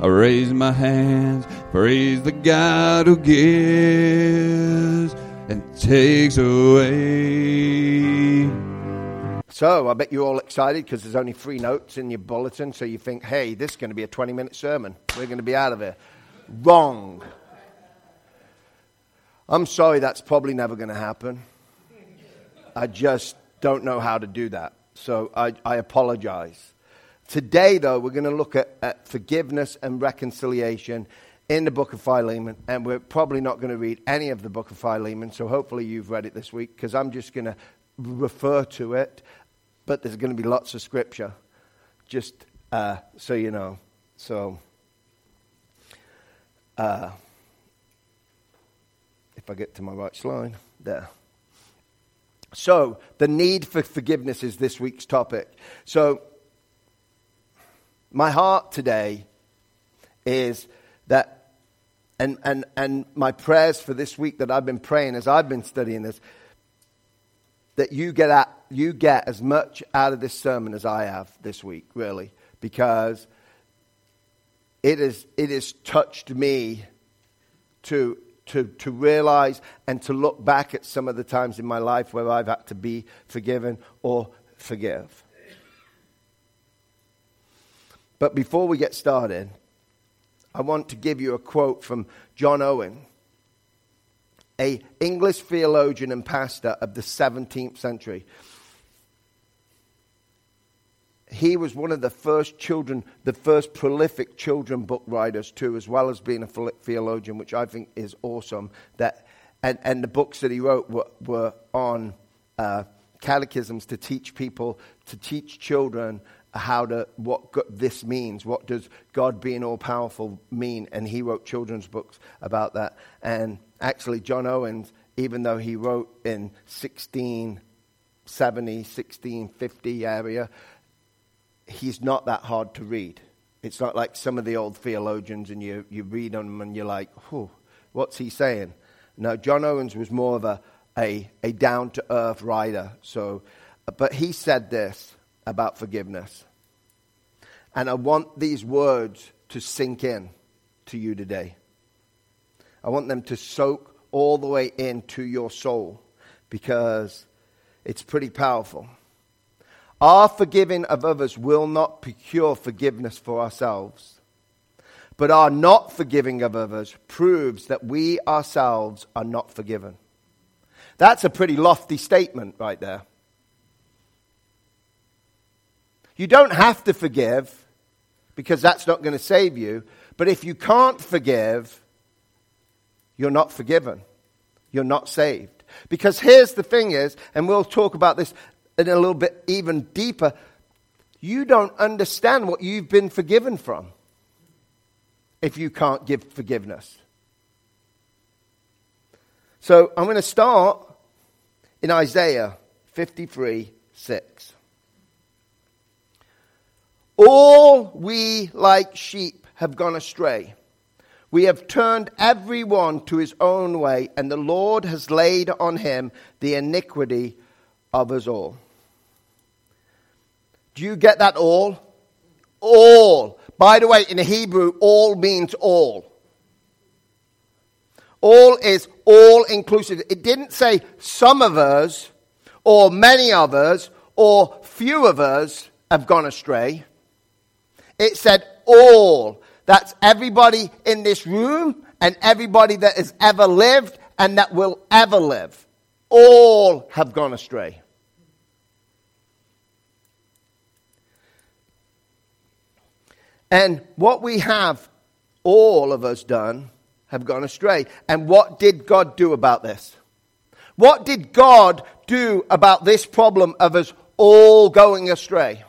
I raise my hands, praise the God who gives and takes away. So I bet you're all excited because there's only three notes in your bulletin. So you think, hey, this is going to be a 20 minute sermon. We're going to be out of here. Wrong. I'm sorry, that's probably never going to happen. I just don't know how to do that. So I, I apologize. Today, though, we're going to look at, at forgiveness and reconciliation in the book of Philemon, and we're probably not going to read any of the book of Philemon, so hopefully you've read it this week, because I'm just going to refer to it, but there's going to be lots of scripture, just uh, so you know. So, uh, if I get to my right slide, there. So, the need for forgiveness is this week's topic. So, my heart today is that, and, and, and my prayers for this week that I've been praying as I've been studying this, that you get, at, you get as much out of this sermon as I have this week, really, because it, is, it has touched me to, to, to realize and to look back at some of the times in my life where I've had to be forgiven or forgive. But before we get started, I want to give you a quote from John Owen, a English theologian and pastor of the 17th century. He was one of the first children, the first prolific children book writers too, as well as being a theologian, which I think is awesome. That, and, and the books that he wrote were, were on uh, catechisms to teach people, to teach children how to what this means. What does God being all powerful mean? And he wrote children's books about that. And actually, John Owens, even though he wrote in 1670, 1650 area, he's not that hard to read. It's not like some of the old theologians, and you, you read on them and you're like, what's he saying? No, John Owens was more of a, a, a down to earth writer. So, but he said this about forgiveness. And I want these words to sink in to you today. I want them to soak all the way into your soul because it's pretty powerful. Our forgiving of others will not procure forgiveness for ourselves, but our not forgiving of others proves that we ourselves are not forgiven. That's a pretty lofty statement right there. You don't have to forgive because that's not going to save you. But if you can't forgive, you're not forgiven. You're not saved. Because here's the thing is, and we'll talk about this in a little bit even deeper, you don't understand what you've been forgiven from if you can't give forgiveness. So I'm going to start in Isaiah 53 6. All we like sheep have gone astray. We have turned every one to his own way, and the Lord has laid on him the iniquity of us all. Do you get that all? All. By the way, in Hebrew, all means all. All is all inclusive. It didn't say some of us, or many of us, or few of us have gone astray. It said all. That's everybody in this room and everybody that has ever lived and that will ever live. All have gone astray. And what we have, all of us done, have gone astray. And what did God do about this? What did God do about this problem of us all going astray?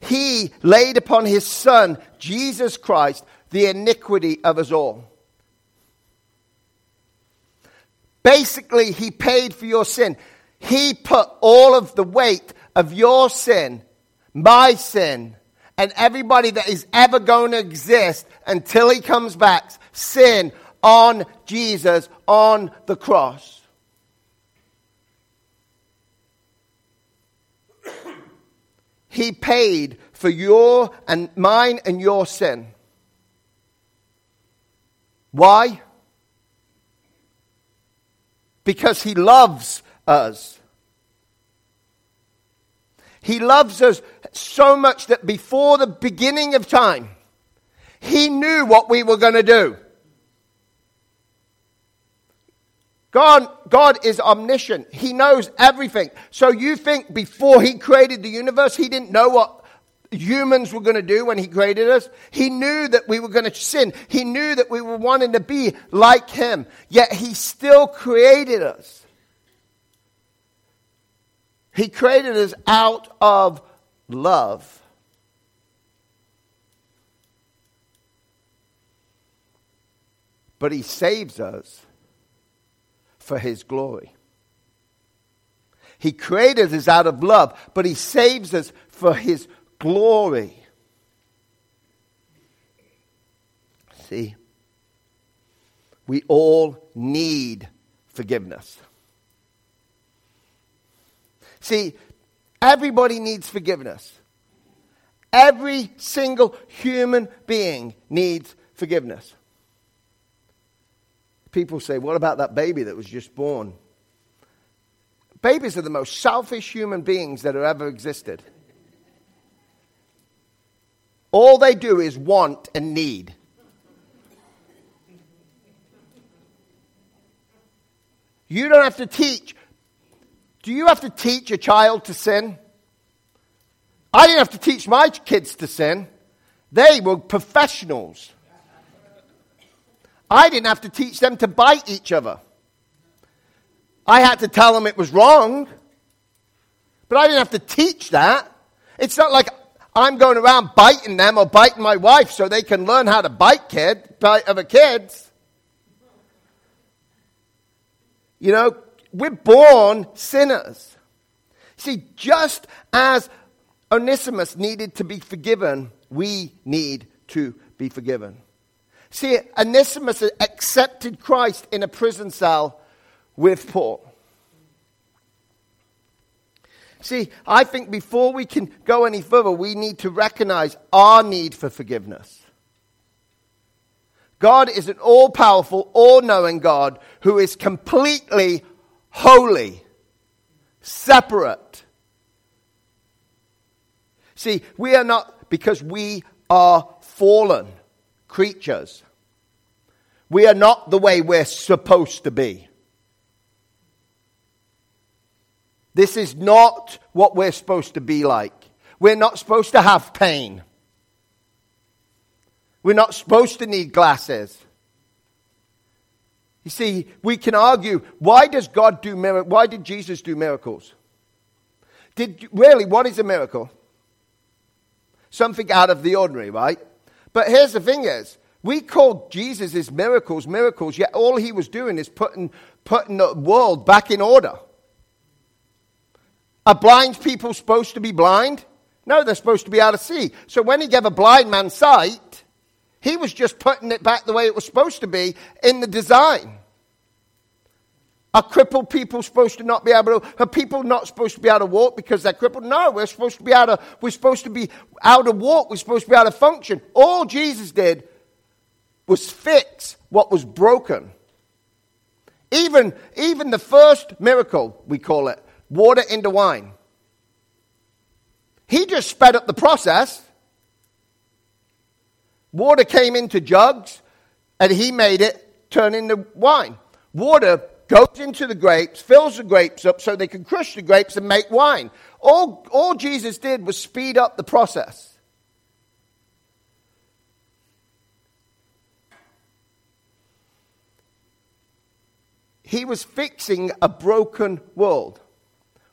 He laid upon his Son, Jesus Christ, the iniquity of us all. Basically, he paid for your sin. He put all of the weight of your sin, my sin, and everybody that is ever going to exist until he comes back, sin on Jesus on the cross. He paid for your and mine and your sin. Why? Because he loves us. He loves us so much that before the beginning of time, he knew what we were going to do. God, God is omniscient. He knows everything. So you think before he created the universe, he didn't know what humans were going to do when he created us? He knew that we were going to sin. He knew that we were wanting to be like him. Yet he still created us. He created us out of love. But he saves us for his glory. He created us out of love, but he saves us for his glory. See, we all need forgiveness. See, everybody needs forgiveness. Every single human being needs forgiveness. People say, What about that baby that was just born? Babies are the most selfish human beings that have ever existed. All they do is want and need. You don't have to teach. Do you have to teach a child to sin? I didn't have to teach my kids to sin. They were professionals. I didn't have to teach them to bite each other. I had to tell them it was wrong, but I didn't have to teach that. It's not like I'm going around biting them or biting my wife so they can learn how to bite kid, bite other kids. You know, we're born sinners. See, just as Onesimus needed to be forgiven, we need to be forgiven. See, Onesimus accepted Christ in a prison cell with Paul. See, I think before we can go any further, we need to recognize our need for forgiveness. God is an all powerful, all knowing God who is completely holy, separate. See, we are not, because we are fallen creatures. We are not the way we're supposed to be. This is not what we're supposed to be like. We're not supposed to have pain. We're not supposed to need glasses. You see, we can argue why does God do miracles? Why did Jesus do miracles? Did really what is a miracle? Something out of the ordinary, right? But here's the thing is, we call Jesus' miracles miracles, yet all he was doing is putting, putting the world back in order. Are blind people supposed to be blind? No, they're supposed to be able to see. So when he gave a blind man sight, he was just putting it back the way it was supposed to be in the design. Are crippled people supposed to not be able to? Are people not supposed to be able to walk because they're crippled? No, we're supposed to be able to. We're supposed to be able to walk. We're supposed to be able to function. All Jesus did was fix what was broken. Even, even the first miracle, we call it, water into wine. He just sped up the process. Water came into jugs, and he made it turn into wine. Water goes into the grapes, fills the grapes up so they can crush the grapes and make wine. All, all Jesus did was speed up the process. He was fixing a broken world.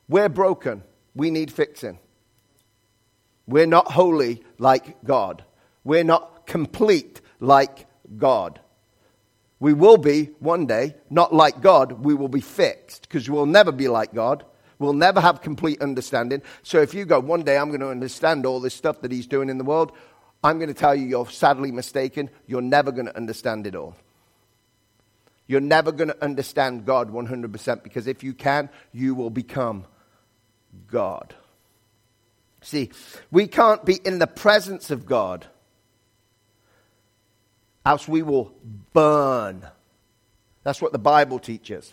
We're broken. We need fixing. We're not holy like God. We're not complete like God. We will be one day, not like God, we will be fixed because we'll never be like God. We'll never have complete understanding. So if you go, one day I'm going to understand all this stuff that He's doing in the world, I'm going to tell you you're sadly mistaken. You're never going to understand it all. You're never going to understand God 100% because if you can, you will become God. See, we can't be in the presence of God else we will burn. That's what the Bible teaches.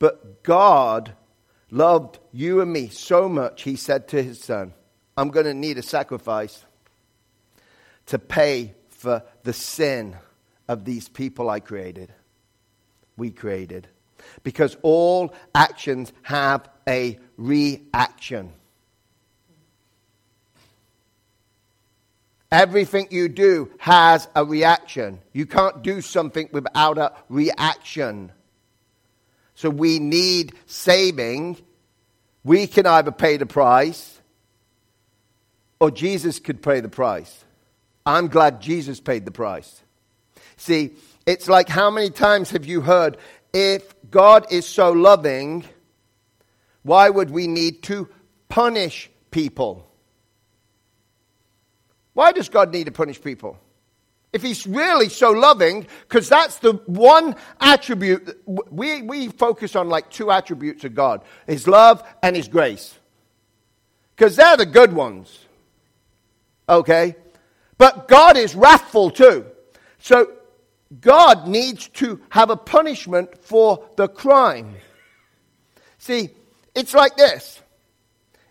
But God loved you and me so much, he said to his son, I'm going to need a sacrifice to pay for the sin of these people I created. We created. Because all actions have a reaction. Everything you do has a reaction. You can't do something without a reaction. So we need saving. We can either pay the price or Jesus could pay the price. I'm glad Jesus paid the price. See, it's like how many times have you heard, if God is so loving, why would we need to punish people? Why does God need to punish people? If he's really so loving, because that's the one attribute, we, we focus on like two attributes of God his love and his grace. Because they're the good ones. Okay? But God is wrathful too. So God needs to have a punishment for the crime. See, it's like this.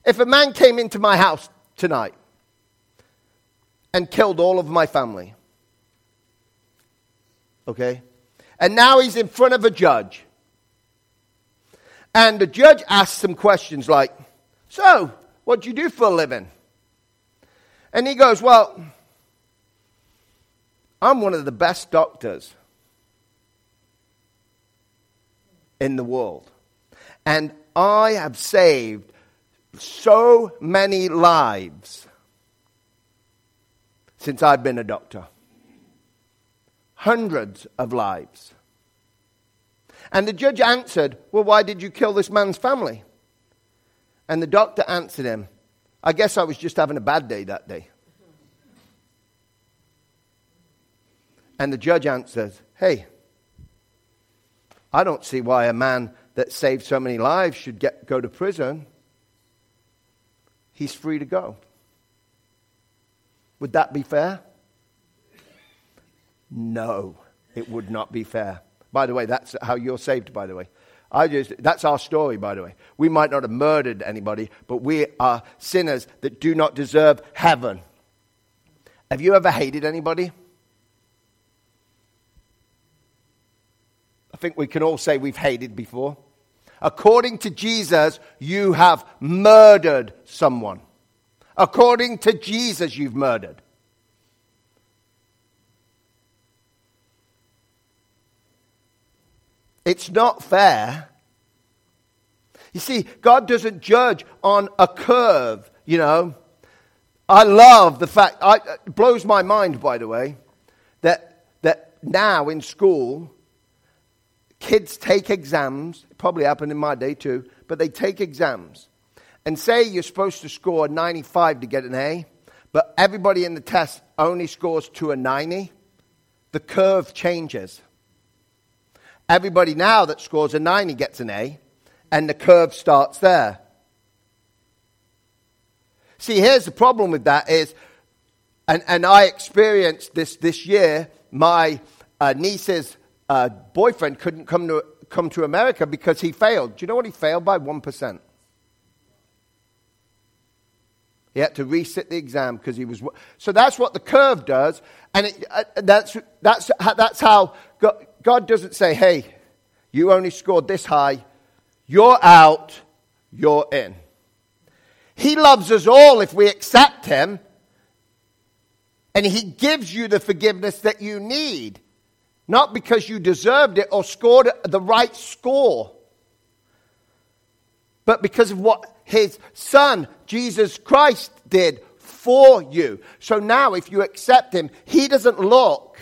If a man came into my house tonight and killed all of my family. Okay? And now he's in front of a judge. And the judge asks some questions like, So, what do you do for a living? And he goes, Well, I'm one of the best doctors in the world. And I have saved so many lives since I've been a doctor. Hundreds of lives. And the judge answered, Well, why did you kill this man's family? And the doctor answered him, I guess I was just having a bad day that day. And the judge answers, Hey, I don't see why a man that saved so many lives should get, go to prison. He's free to go. Would that be fair? No, it would not be fair. By the way, that's how you're saved, by the way. I just, that's our story, by the way. We might not have murdered anybody, but we are sinners that do not deserve heaven. Have you ever hated anybody? I think we can all say we've hated before. According to Jesus, you have murdered someone. According to Jesus, you've murdered. It's not fair. You see, God doesn't judge on a curve, you know. I love the fact, I, it blows my mind, by the way, that, that now in school, kids take exams. It probably happened in my day too, but they take exams and say you're supposed to score 95 to get an A, but everybody in the test only scores to a 90, the curve changes. Everybody now that scores a 90 gets an A, and the curve starts there. See, here's the problem with that is, and, and I experienced this this year, my uh, niece's uh, boyfriend couldn't come to, come to America because he failed. Do you know what he failed by? 1%. He had to resit the exam because he was. So that's what the curve does. And it, uh, that's, that's, that's how God, God doesn't say, hey, you only scored this high. You're out. You're in. He loves us all if we accept Him. And He gives you the forgiveness that you need. Not because you deserved it or scored the right score, but because of what his son, Jesus Christ, did for you. So now, if you accept him, he doesn't look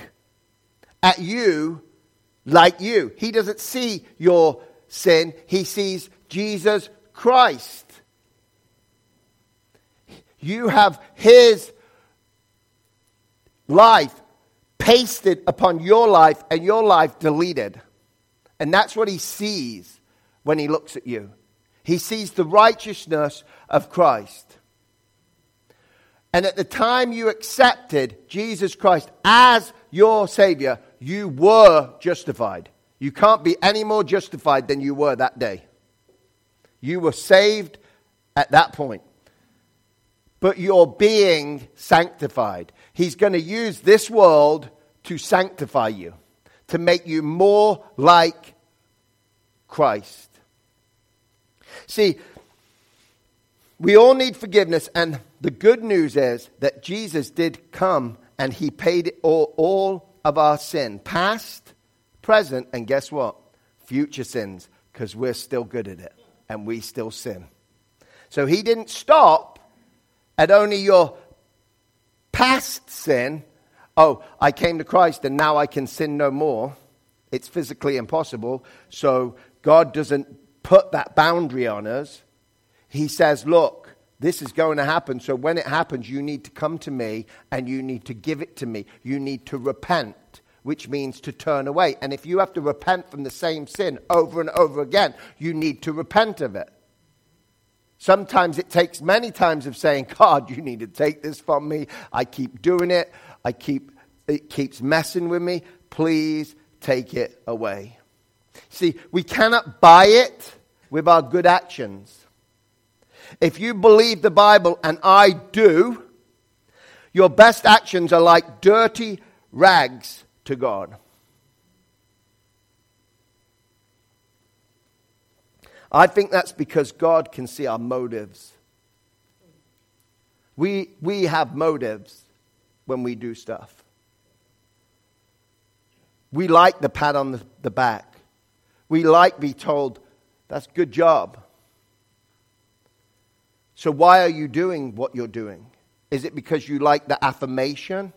at you like you. He doesn't see your sin, he sees Jesus Christ. You have his life pasted upon your life and your life deleted. And that's what he sees when he looks at you. He sees the righteousness of Christ. And at the time you accepted Jesus Christ as your Savior, you were justified. You can't be any more justified than you were that day. You were saved at that point. But you're being sanctified. He's going to use this world to sanctify you, to make you more like Christ. See, we all need forgiveness, and the good news is that Jesus did come and he paid all, all of our sin, past, present, and guess what? Future sins, because we're still good at it and we still sin. So he didn't stop at only your past sin. Oh, I came to Christ and now I can sin no more. It's physically impossible. So God doesn't put that boundary on us. He says, Look, this is going to happen. So when it happens, you need to come to me and you need to give it to me. You need to repent, which means to turn away. And if you have to repent from the same sin over and over again, you need to repent of it. Sometimes it takes many times of saying, God, you need to take this from me. I keep doing it. I keep, it keeps messing with me. Please take it away. See, we cannot buy it with our good actions. If you believe the Bible, and I do, your best actions are like dirty rags to God. I think that's because God can see our motives. We, we have motives when we do stuff. We like the pat on the, the back. We like be told, that's good job. So, why are you doing what you're doing? Is it because you like the affirmation?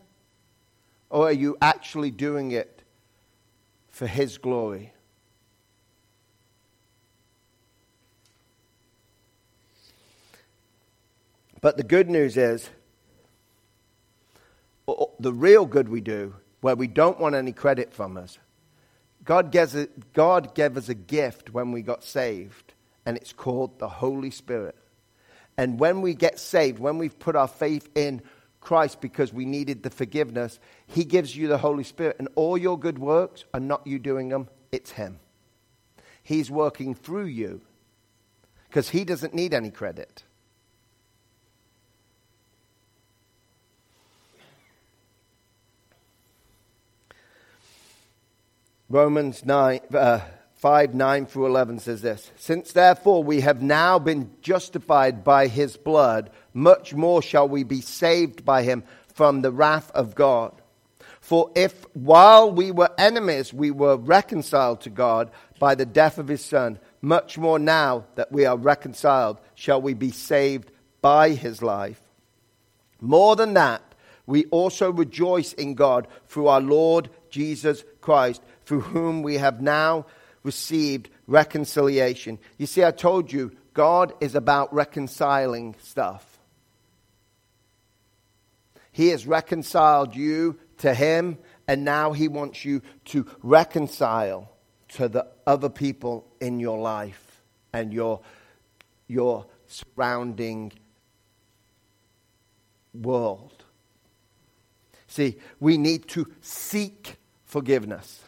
Or are you actually doing it for His glory? But the good news is, the real good we do, where we don't want any credit from us, God, gives a, God gave us a gift when we got saved, and it's called the Holy Spirit. And when we get saved, when we've put our faith in Christ because we needed the forgiveness, He gives you the Holy Spirit. And all your good works are not you doing them, it's Him. He's working through you because He doesn't need any credit. Romans 9, uh, 5 9 through 11 says this Since therefore we have now been justified by his blood, much more shall we be saved by him from the wrath of God. For if while we were enemies we were reconciled to God by the death of his Son, much more now that we are reconciled shall we be saved by his life. More than that, we also rejoice in God through our Lord Jesus Christ, through whom we have now received reconciliation. You see, I told you, God is about reconciling stuff. He has reconciled you to Him, and now He wants you to reconcile to the other people in your life and your, your surrounding world. See, we need to seek forgiveness.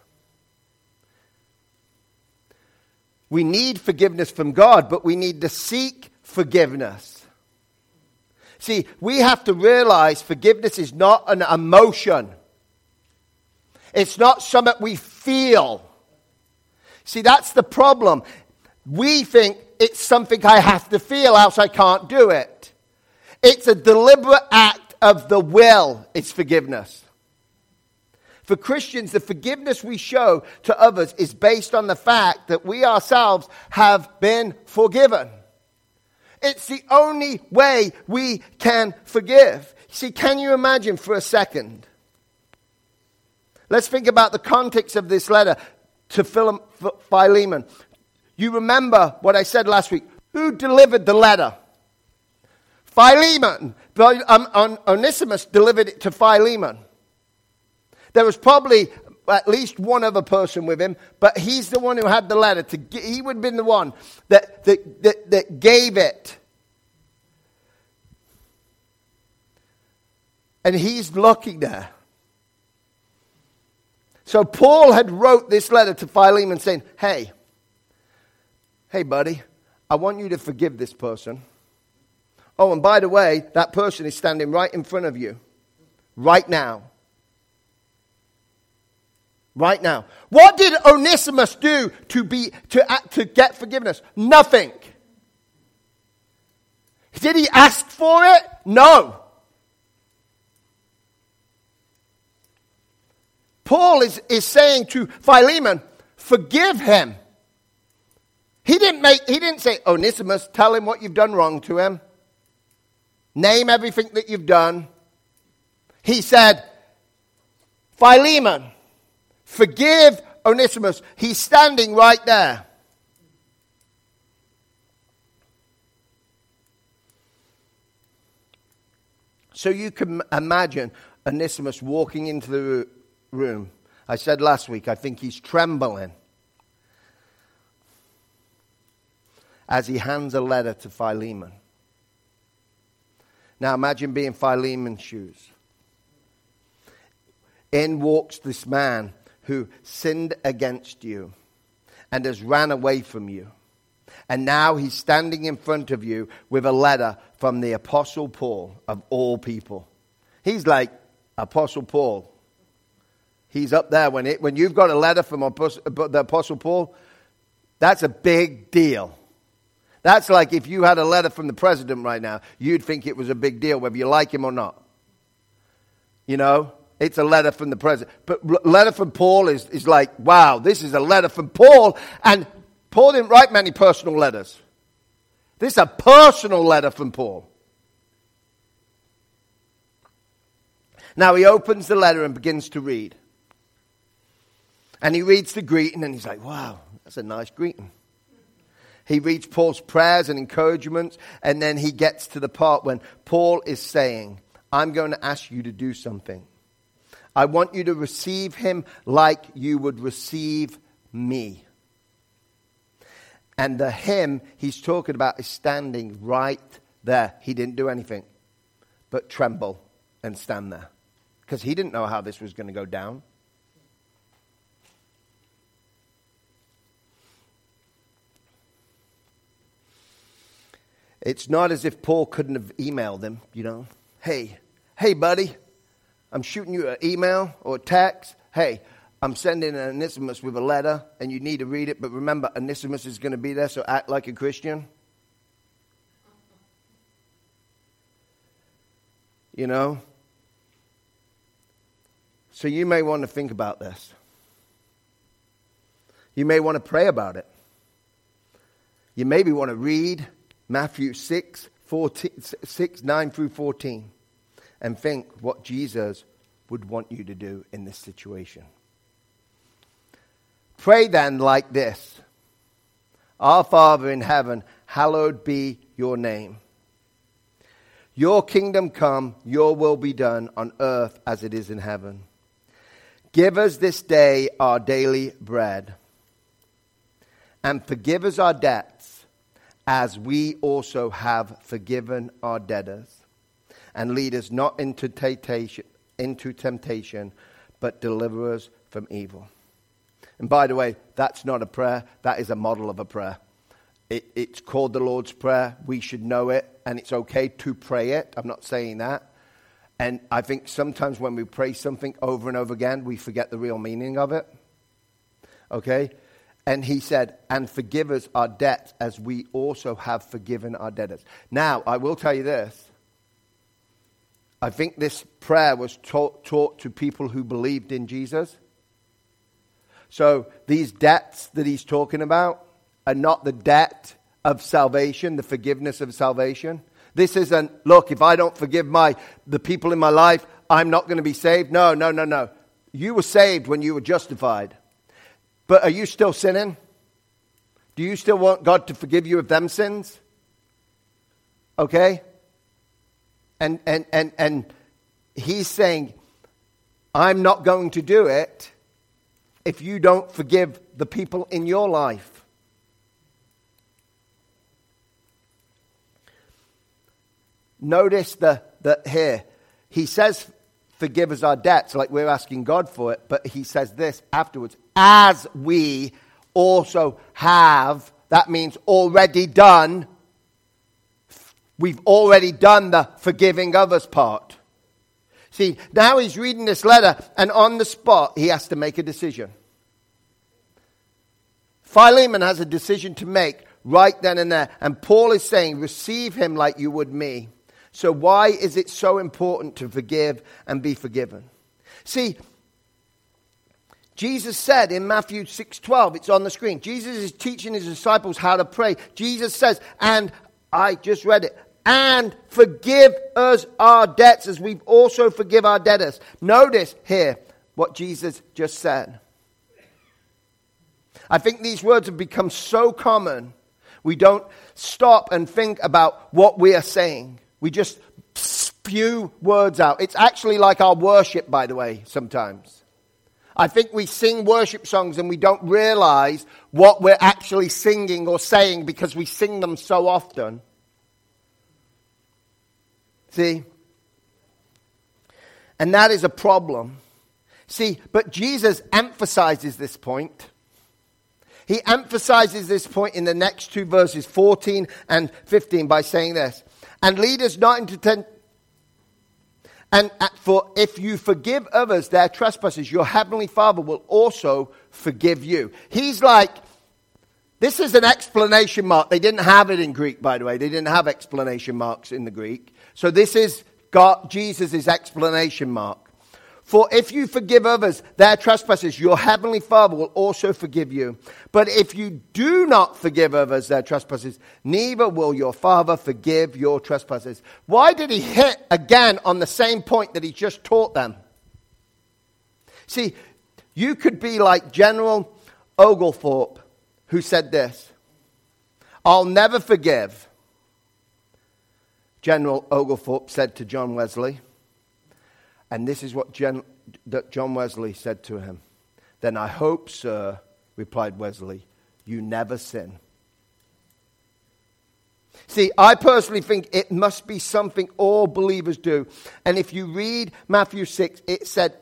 We need forgiveness from God, but we need to seek forgiveness. See, we have to realize forgiveness is not an emotion. It's not something we feel. See, that's the problem. We think it's something I have to feel, else I can't do it. It's a deliberate act of the will, it's forgiveness. For Christians, the forgiveness we show to others is based on the fact that we ourselves have been forgiven. It's the only way we can forgive. See, can you imagine for a second? Let's think about the context of this letter to Philemon. You remember what I said last week. Who delivered the letter? Philemon. Um, Onesimus delivered it to Philemon. There was probably at least one other person with him, but he's the one who had the letter. To, he would have been the one that, that, that, that gave it. And he's looking there. So Paul had wrote this letter to Philemon saying, Hey, hey, buddy, I want you to forgive this person. Oh, and by the way, that person is standing right in front of you, right now. Right now. What did Onesimus do to, be, to, uh, to get forgiveness? Nothing. Did he ask for it? No. Paul is, is saying to Philemon, forgive him. He didn't make, he didn't say, Onesimus, tell him what you've done wrong to him. Name everything that you've done. He said, Philemon, forgive Onesimus. He's standing right there. So you can imagine Onesimus walking into the room. I said last week, I think he's trembling as he hands a letter to Philemon. Now imagine being Philemon's shoes. In walks this man who sinned against you and has ran away from you. And now he's standing in front of you with a letter from the Apostle Paul of all people. He's like, Apostle Paul. He's up there. When, it, when you've got a letter from the Apostle Paul, that's a big deal. That's like if you had a letter from the president right now, you'd think it was a big deal, whether you like him or not. You know, it's a letter from the president. But letter from Paul is, is like, wow, this is a letter from Paul. And Paul didn't write many personal letters. This is a personal letter from Paul. Now he opens the letter and begins to read. And he reads the greeting and he's like, wow, that's a nice greeting. He reads Paul's prayers and encouragements, and then he gets to the part when Paul is saying, I'm going to ask you to do something. I want you to receive him like you would receive me. And the him he's talking about is standing right there. He didn't do anything but tremble and stand there because he didn't know how this was going to go down. It's not as if Paul couldn't have emailed them, you know. Hey, hey, buddy, I'm shooting you an email or a text. Hey, I'm sending an Onesimus with a letter, and you need to read it, but remember, Onesimus is going to be there, so act like a Christian. You know? So you may want to think about this. You may want to pray about it. You maybe want to read Matthew 6, 14, 6, 9 through 14, and think what Jesus would want you to do in this situation. Pray then like this Our Father in heaven, hallowed be your name. Your kingdom come, your will be done on earth as it is in heaven. Give us this day our daily bread, and forgive us our debts as we also have forgiven our debtors. And lead us not into temptation, into temptation, but deliver us from evil. And by the way, that's not a prayer, that is a model of a prayer. It, it's called the Lord's Prayer. We should know it, and it's okay to pray it. I'm not saying that. And I think sometimes when we pray something over and over again, we forget the real meaning of it. Okay? And he said, and forgive us our debts as we also have forgiven our debtors. Now, I will tell you this. I think this prayer was taught, taught to people who believed in Jesus. So these debts that he's talking about are not the debt of salvation, the forgiveness of salvation. This isn't, look, if I don't forgive my, the people in my life, I'm not going to be saved. No, no, no, no. You were saved when you were justified. But are you still sinning? Do you still want God to forgive you of them sins? Okay? And and and and he's saying, I'm not going to do it if you don't forgive the people in your life. Notice the, the here. He says forgive us our debts, like we're asking God for it. But he says this afterwards as we also have, that means already done. We've already done the forgiving others part. See, now he's reading this letter, and on the spot, he has to make a decision. Philemon has a decision to make right then and there. And Paul is saying, Receive him like you would me. So, why is it so important to forgive and be forgiven? See, Jesus said in Matthew 6:12, it's on the screen. Jesus is teaching his disciples how to pray. Jesus says, and I just read it, and forgive us our debts as we also forgive our debtors. Notice here what Jesus just said. I think these words have become so common, we don't stop and think about what we are saying. We just spew words out. It's actually like our worship, by the way, sometimes. I think we sing worship songs and we don't realize what we're actually singing or saying because we sing them so often. See? And that is a problem. See, but Jesus emphasizes this point. He emphasizes this point in the next two verses, 14 and 15, by saying this. And lead us not into temptation and uh, for if you forgive others their trespasses, your heavenly Father will also forgive you. He's like, this is an explanation mark. They didn't have it in Greek, by the way. They didn't have explanation marks in the Greek. So this is God, Jesus' explanation mark. For if you forgive others their trespasses, your heavenly Father will also forgive you. But if you do not forgive others their trespasses, neither will your Father forgive your trespasses. Why did he hit again on the same point that he just taught them? See, you could be like General Oglethorpe, who said this I'll never forgive. General Oglethorpe said to John Wesley, and this is what that John Wesley said to him. Then I hope, sir, replied Wesley, you never sin. See, I personally think it must be something all believers do. And if you read Matthew 6, it said,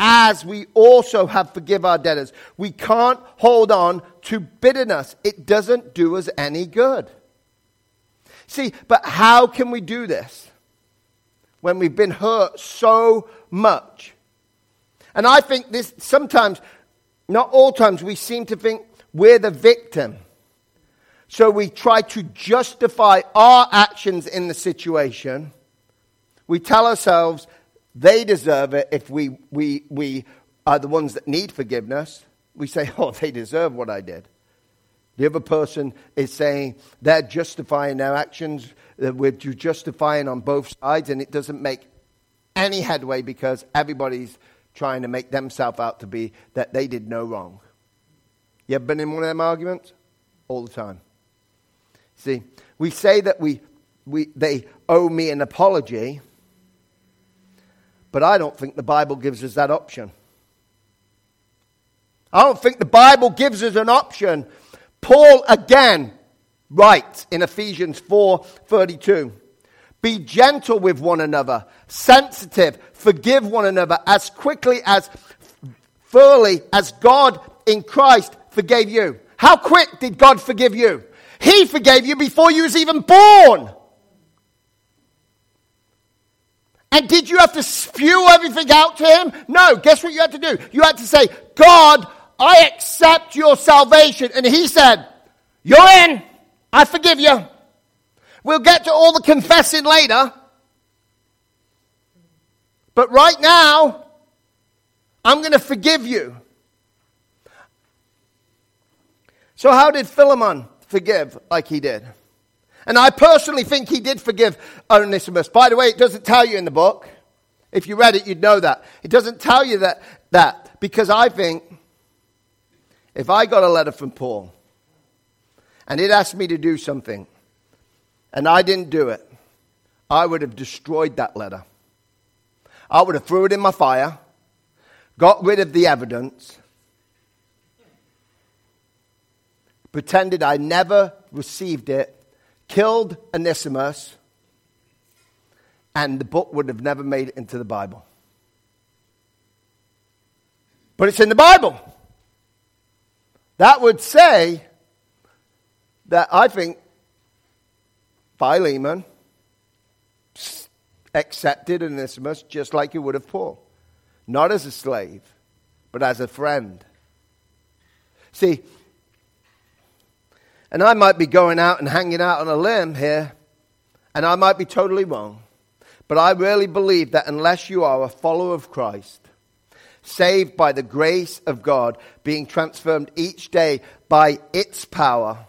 as we also have forgive our debtors. We can't hold on to bitterness. It doesn't do us any good. See, but how can we do this? when we've been hurt so much. And I think this sometimes, not all times, we seem to think we're the victim. So we try to justify our actions in the situation. We tell ourselves they deserve it if we, we, we are the ones that need forgiveness. We say, oh, they deserve what I did. The other person is saying they're justifying their actions that we're justifying on both sides, and it doesn't make any headway because everybody's trying to make themselves out to be that they did no wrong. You ever been in one of them arguments? All the time. See, we say that we, we, they owe me an apology, but I don't think the Bible gives us that option. I don't think the Bible gives us an option. Paul again writes in Ephesians 4:32. Be gentle with one another, sensitive, forgive one another as quickly as fully as God in Christ forgave you. How quick did God forgive you? He forgave you before you was even born. And did you have to spew everything out to him? No. Guess what you had to do? You had to say, God, I accept your salvation. And he said, You're in. I forgive you. We'll get to all the confessing later. But right now, I'm going to forgive you. So, how did Philemon forgive like he did? And I personally think he did forgive Onesimus. By the way, it doesn't tell you in the book. If you read it, you'd know that. It doesn't tell you that, that because I think if I got a letter from Paul and it asked me to do something, and I didn't do it, I would have destroyed that letter. I would have threw it in my fire, got rid of the evidence, pretended I never received it, killed Onesimus, and the book would have never made it into the Bible. But it's in the Bible. That would say that I think Philemon accepted Onesimus just like he would have Paul. Not as a slave, but as a friend. See, and I might be going out and hanging out on a limb here, and I might be totally wrong. But I really believe that unless you are a follower of Christ, saved by the grace of God, being transformed each day by its power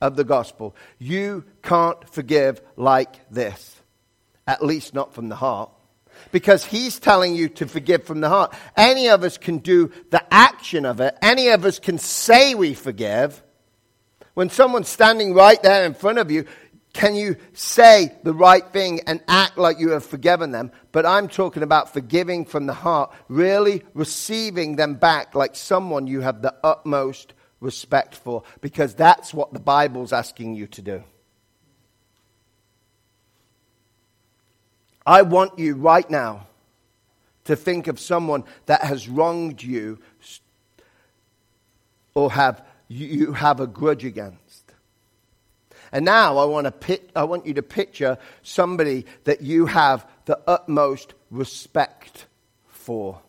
of the gospel, you can't forgive like this. At least not from the heart. Because he's telling you to forgive from the heart. Any of us can do the action of it. Any of us can say we forgive. When someone's standing right there in front of you, can you say the right thing and act like you have forgiven them? But I'm talking about forgiving from the heart, really receiving them back like someone you have the utmost respect for, because that's what the Bible's asking you to do. I want you right now to think of someone that has wronged you or have you have a grudge against. And now I want, to I want you to picture somebody that you have the utmost respect for.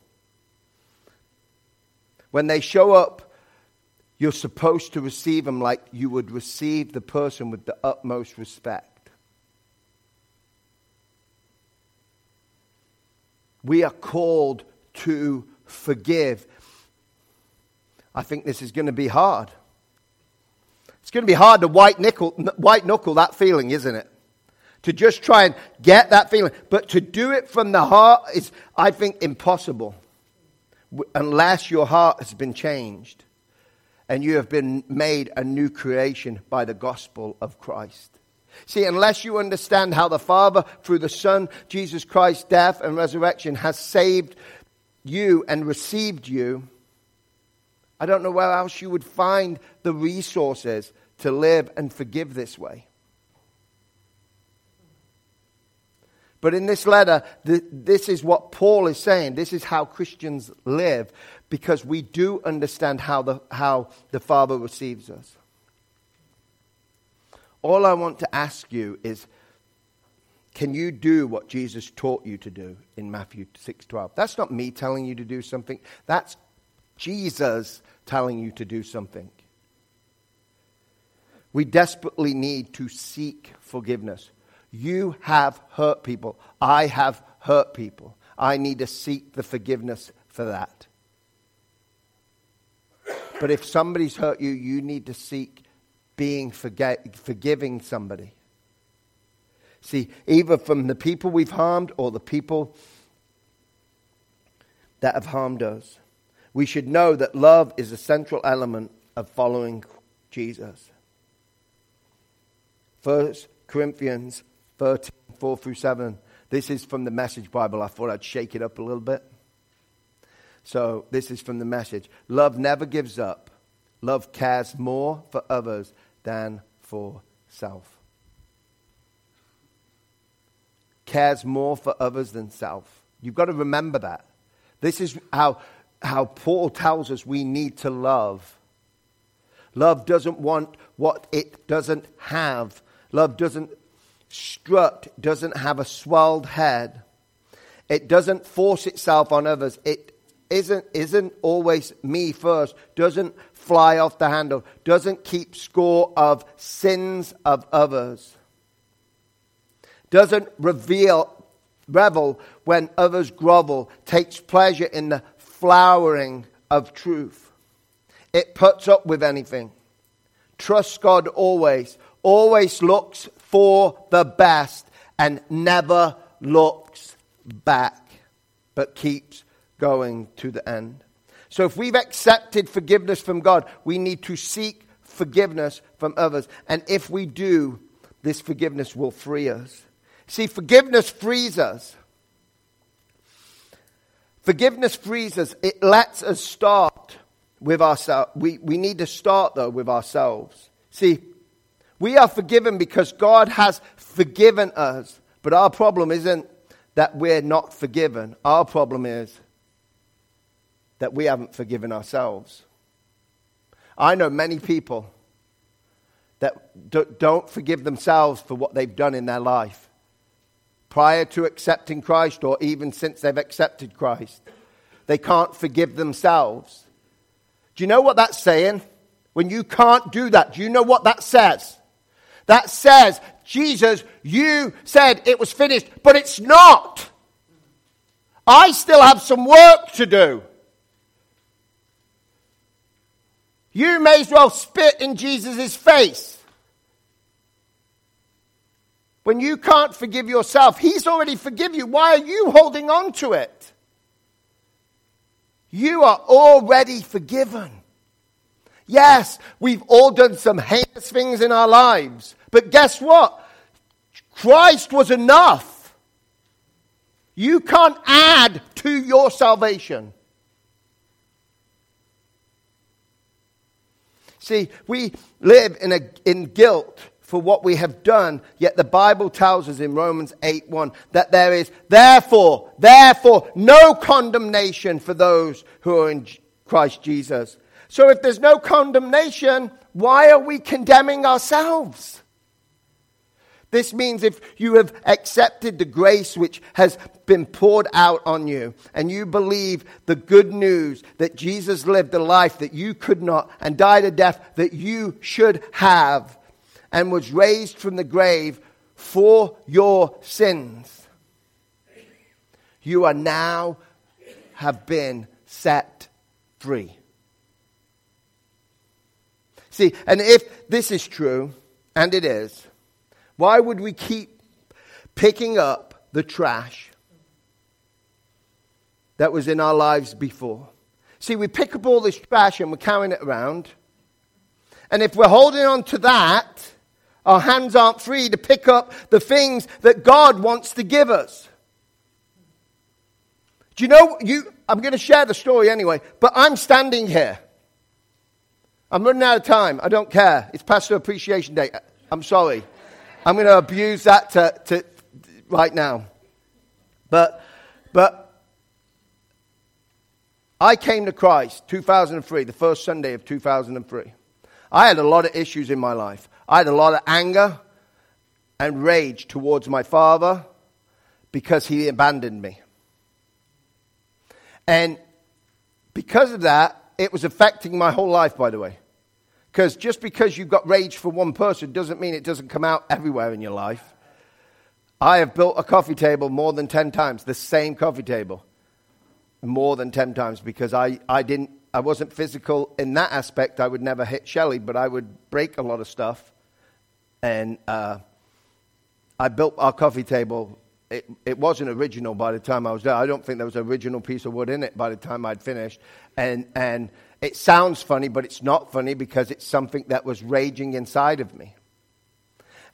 When they show up, you're supposed to receive them like you would receive the person with the utmost respect. We are called to forgive. I think this is going to be hard. It's going to be hard to white, nickel, white knuckle that feeling, isn't it? To just try and get that feeling. But to do it from the heart is, I think, impossible unless your heart has been changed and you have been made a new creation by the gospel of Christ. See, unless you understand how the Father, through the Son, Jesus Christ's death and resurrection, has saved you and received you, I don't know where else you would find the resources to live and forgive this way. But in this letter, this is what Paul is saying. This is how Christians live because we do understand how the, how the Father receives us. All I want to ask you is can you do what Jesus taught you to do in Matthew 6:12? That's not me telling you to do something. That's Jesus telling you to do something. We desperately need to seek forgiveness. You have hurt people. I have hurt people. I need to seek the forgiveness for that. But if somebody's hurt you, you need to seek being forgiving somebody. See, either from the people we've harmed or the people that have harmed us we should know that love is a central element of following Jesus. 1 Corinthians 13, 4 through 7. This is from the Message Bible. I thought I'd shake it up a little bit. So, this is from the message. Love never gives up. Love cares more for others than for self. Cares more for others than self. You've got to remember that. This is how how Paul tells us we need to love. Love doesn't want what it doesn't have. Love doesn't strut, doesn't have a swelled head. It doesn't force itself on others. It isn't, isn't always me first, doesn't fly off the handle, doesn't keep score of sins of others, doesn't reveal, revel when others grovel, takes pleasure in the flowering of truth. It puts up with anything. Trust God always, always looks for the best and never looks back, but keeps going to the end. So if we've accepted forgiveness from God, we need to seek forgiveness from others. And if we do, this forgiveness will free us. See, forgiveness frees us. Forgiveness frees us. It lets us start with ourselves. We, we need to start, though, with ourselves. See, we are forgiven because God has forgiven us. But our problem isn't that we're not forgiven. Our problem is that we haven't forgiven ourselves. I know many people that don't forgive themselves for what they've done in their life prior to accepting Christ or even since they've accepted Christ. They can't forgive themselves. Do you know what that's saying? When you can't do that, do you know what that says? That says, Jesus, you said it was finished, but it's not. I still have some work to do. You may as well spit in Jesus' face. When you can't forgive yourself, He's already forgiven you. Why are you holding on to it? You are already forgiven. Yes, we've all done some heinous things in our lives. But guess what? Christ was enough. You can't add to your salvation. See, we live in, a, in guilt for what we have done, yet the Bible tells us in Romans 8 1 that there is therefore, therefore, no condemnation for those who are in Christ Jesus. So if there's no condemnation, why are we condemning ourselves? This means if you have accepted the grace which has been poured out on you, and you believe the good news that Jesus lived a life that you could not and died a death that you should have, and was raised from the grave for your sins, you are now have been set free. See, and if this is true, and it is, why would we keep picking up the trash that was in our lives before? See, we pick up all this trash and we're carrying it around. And if we're holding on to that, our hands aren't free to pick up the things that God wants to give us. Do you know you I'm going to share the story anyway, but I'm standing here. I'm running out of time. I don't care. It's Pastor Appreciation Day. I'm sorry. I'm going to abuse that to, to, right now. But, but I came to Christ 2003, the first Sunday of 2003. I had a lot of issues in my life. I had a lot of anger and rage towards my father because he abandoned me. And because of that, it was affecting my whole life, by the way. Because just because you've got rage for one person doesn't mean it doesn't come out everywhere in your life. I have built a coffee table more than 10 times, the same coffee table, more than 10 times, because I, I, didn't, I wasn't physical in that aspect. I would never hit Shelley, but I would break a lot of stuff. And uh, I built our coffee table. It, it wasn't original by the time I was there. I don't think there was an original piece of wood in it by the time I'd finished. And, and it sounds funny, but it's not funny because it's something that was raging inside of me.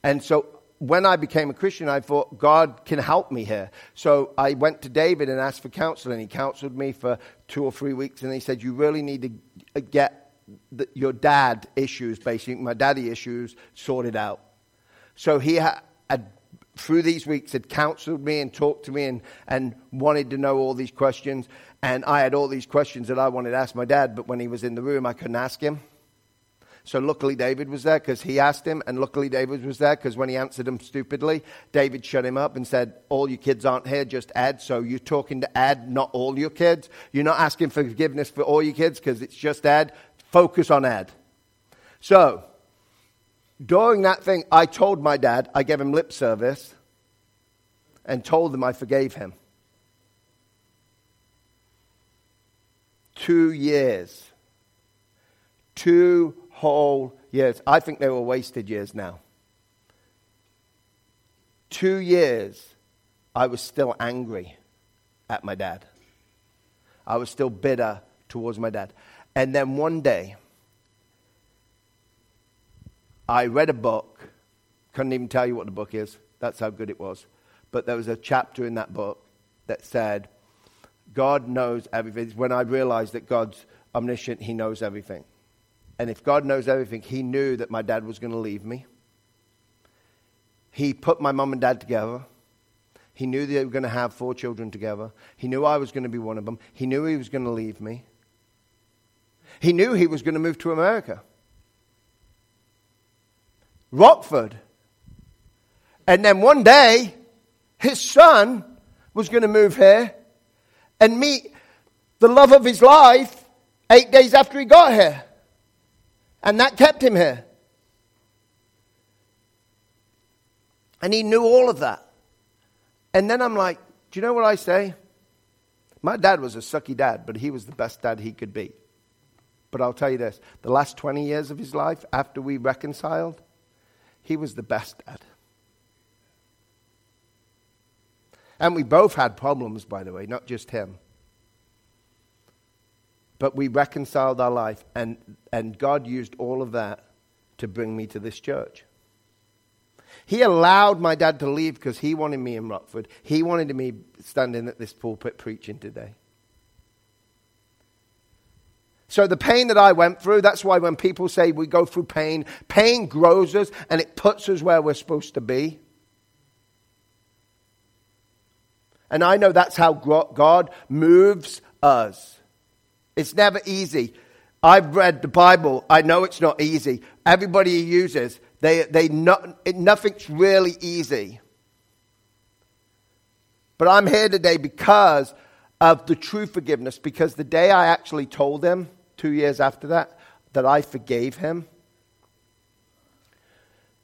And so when I became a Christian, I thought, God can help me here. So I went to David and asked for counsel, and he counseled me for two or three weeks. And he said, You really need to uh, get the, your dad issues, basically, my daddy issues, sorted out. So he had, through these weeks, had counseled me and talked to me and, and wanted to know all these questions. And I had all these questions that I wanted to ask my dad, but when he was in the room, I couldn't ask him. So luckily David was there because he asked him, and luckily David was there because when he answered him stupidly, David shut him up and said, All your kids aren't here, just Ed. So you're talking to Ed, not all your kids. You're not asking for forgiveness for all your kids because it's just Ed. Focus on Ed. So during that thing, I told my dad, I gave him lip service and told him I forgave him. Two years. Two whole years. I think they were wasted years now. Two years, I was still angry at my dad. I was still bitter towards my dad. And then one day, I read a book. Couldn't even tell you what the book is. That's how good it was. But there was a chapter in that book that said, God knows everything. When I realized that God's omniscient, He knows everything. And if God knows everything, He knew that my dad was going to leave me. He put my mom and dad together. He knew they were going to have four children together. He knew I was going to be one of them. He knew He was going to leave me. He knew he was going to move to America. Rockford. And then one day, his son was going to move here and meet the love of his life eight days after he got here. And that kept him here. And he knew all of that. And then I'm like, do you know what I say? My dad was a sucky dad, but he was the best dad he could be. But I'll tell you this the last 20 years of his life, after we reconciled, he was the best dad. And we both had problems, by the way, not just him. But we reconciled our life, and, and God used all of that to bring me to this church. He allowed my dad to leave because he wanted me in Rockford. He wanted me standing at this pulpit preaching today. So the pain that I went through, that's why when people say we go through pain, pain grows us and it puts us where we're supposed to be. And I know that's how God moves us. It's never easy. I've read the Bible. I know it's not easy. Everybody uses, they, they not, nothing's really easy. But I'm here today because of the true forgiveness, because the day I actually told him, two years after that, that I forgave him,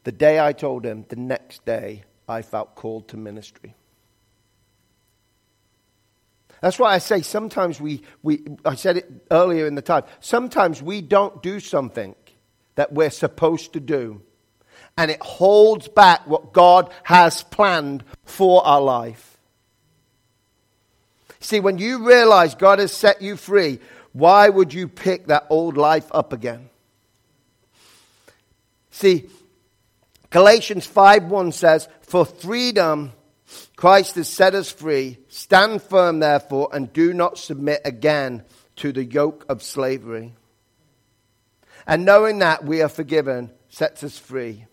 the day I told him, the next day, I felt called to ministry. That's why I say sometimes we, we, I said it earlier in the time, sometimes we don't do something that we're supposed to do. And it holds back what God has planned for our life. See, when you realize God has set you free, why would you pick that old life up again? See, Galatians 5:1 says, "For freedom Christ has set us free. Stand firm, therefore, and do not submit again to the yoke of slavery. And knowing that we are forgiven sets us free.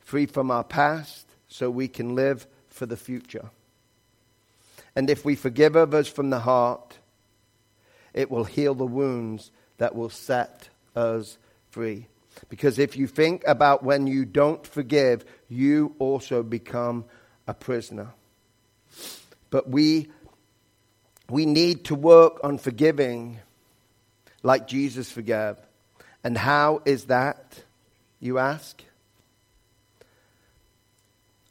Free from our past so we can live for the future. And if we forgive others from the heart, it will heal the wounds that will set us free. Because if you think about when you don't forgive, you also become a prisoner. But we, we need to work on forgiving like Jesus forgave. And how is that, you ask?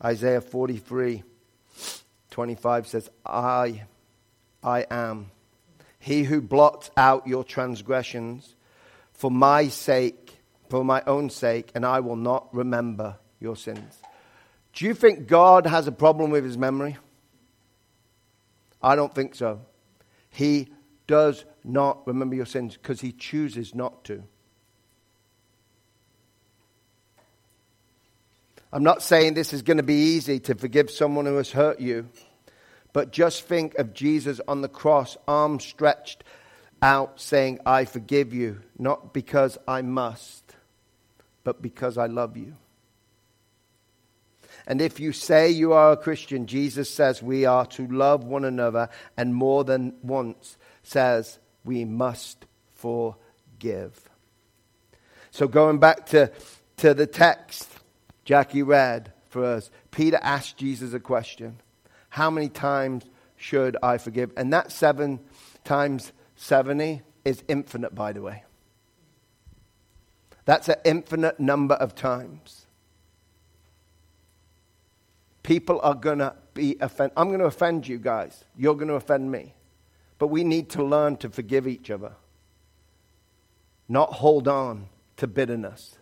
Isaiah 43 25 says, I, I am. He who blots out your transgressions for my sake, for my own sake, and I will not remember your sins. Do you think God has a problem with his memory? I don't think so. He does not remember your sins because he chooses not to. I'm not saying this is going to be easy to forgive someone who has hurt you, but just think of Jesus on the cross, arms stretched out, saying, I forgive you, not because I must, but because I love you. And if you say you are a Christian, Jesus says we are to love one another, and more than once says we must forgive. So, going back to, to the text Jackie read for us, Peter asked Jesus a question How many times should I forgive? And that seven times 70 is infinite, by the way. That's an infinite number of times people are going to be offended. I'm going to offend you guys. You're going to offend me. But we need to learn to forgive each other, not hold on to bitterness.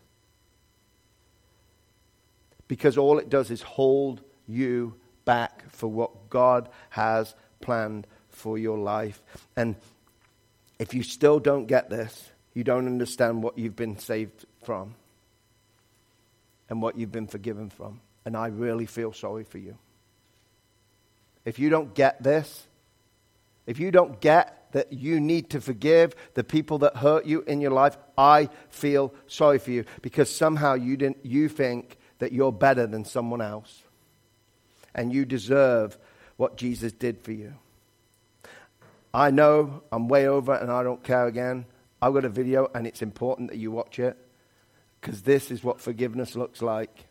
Because all it does is hold you back for what God has planned for your life. And if you still don't get this, you don't understand what you've been saved from and what you've been forgiven from and I really feel sorry for you. If you don't get this, if you don't get that you need to forgive the people that hurt you in your life, I feel sorry for you because somehow you, didn't, you think that you're better than someone else and you deserve what Jesus did for you. I know I'm way over and I don't care again. I've got a video, and it's important that you watch it because this is what forgiveness looks like.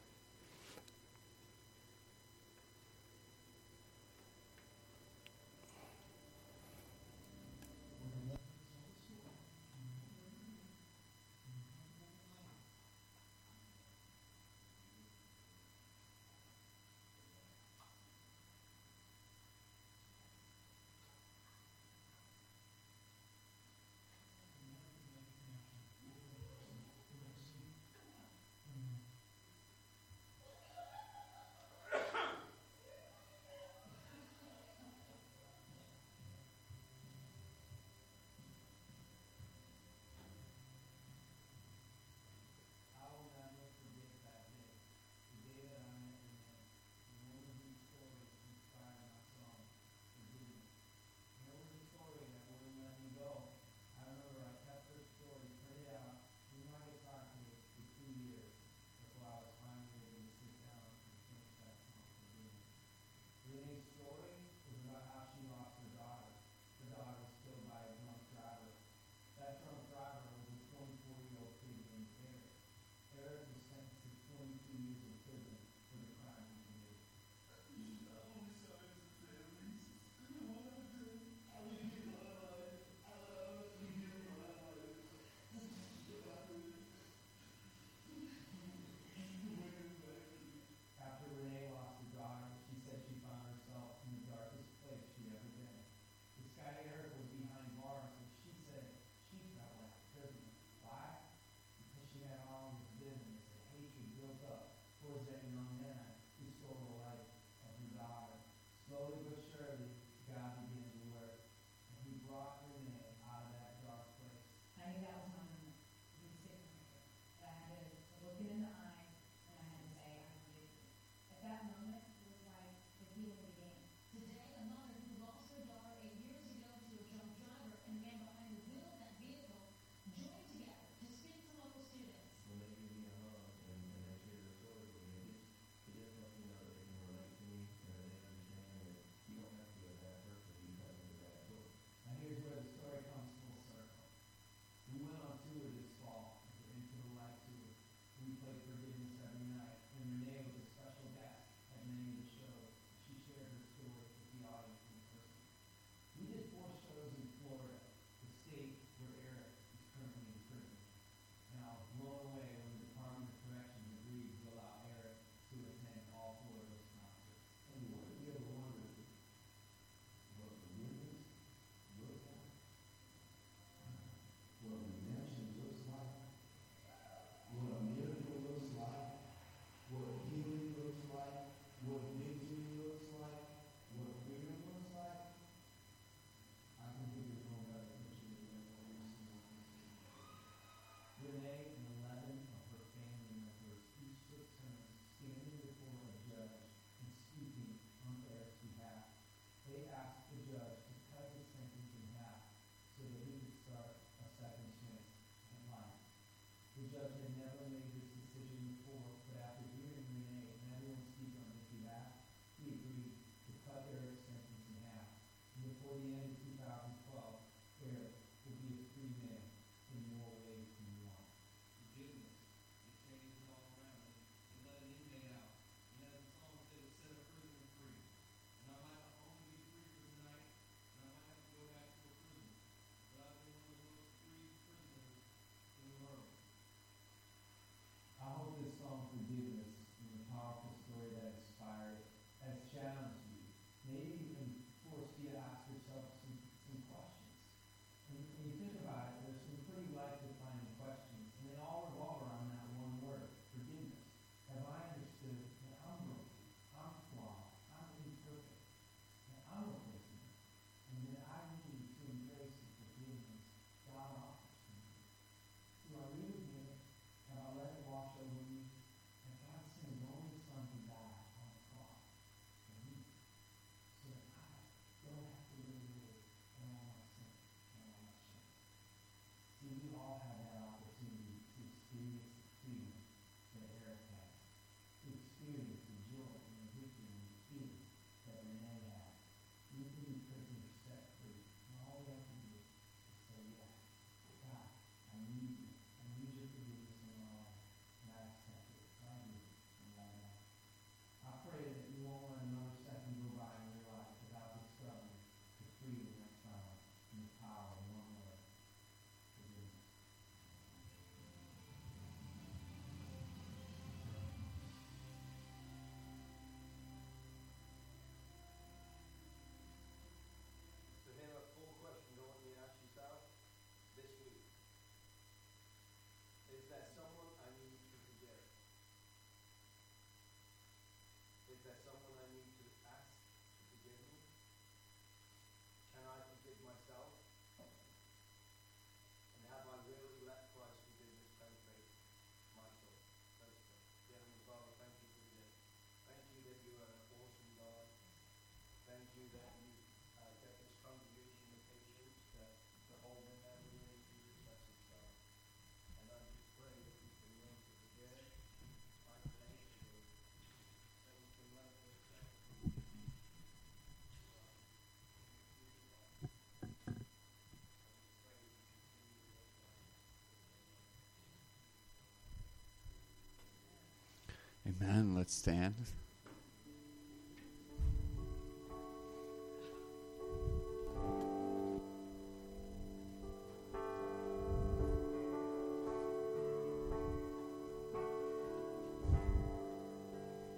Amen. Let's stand.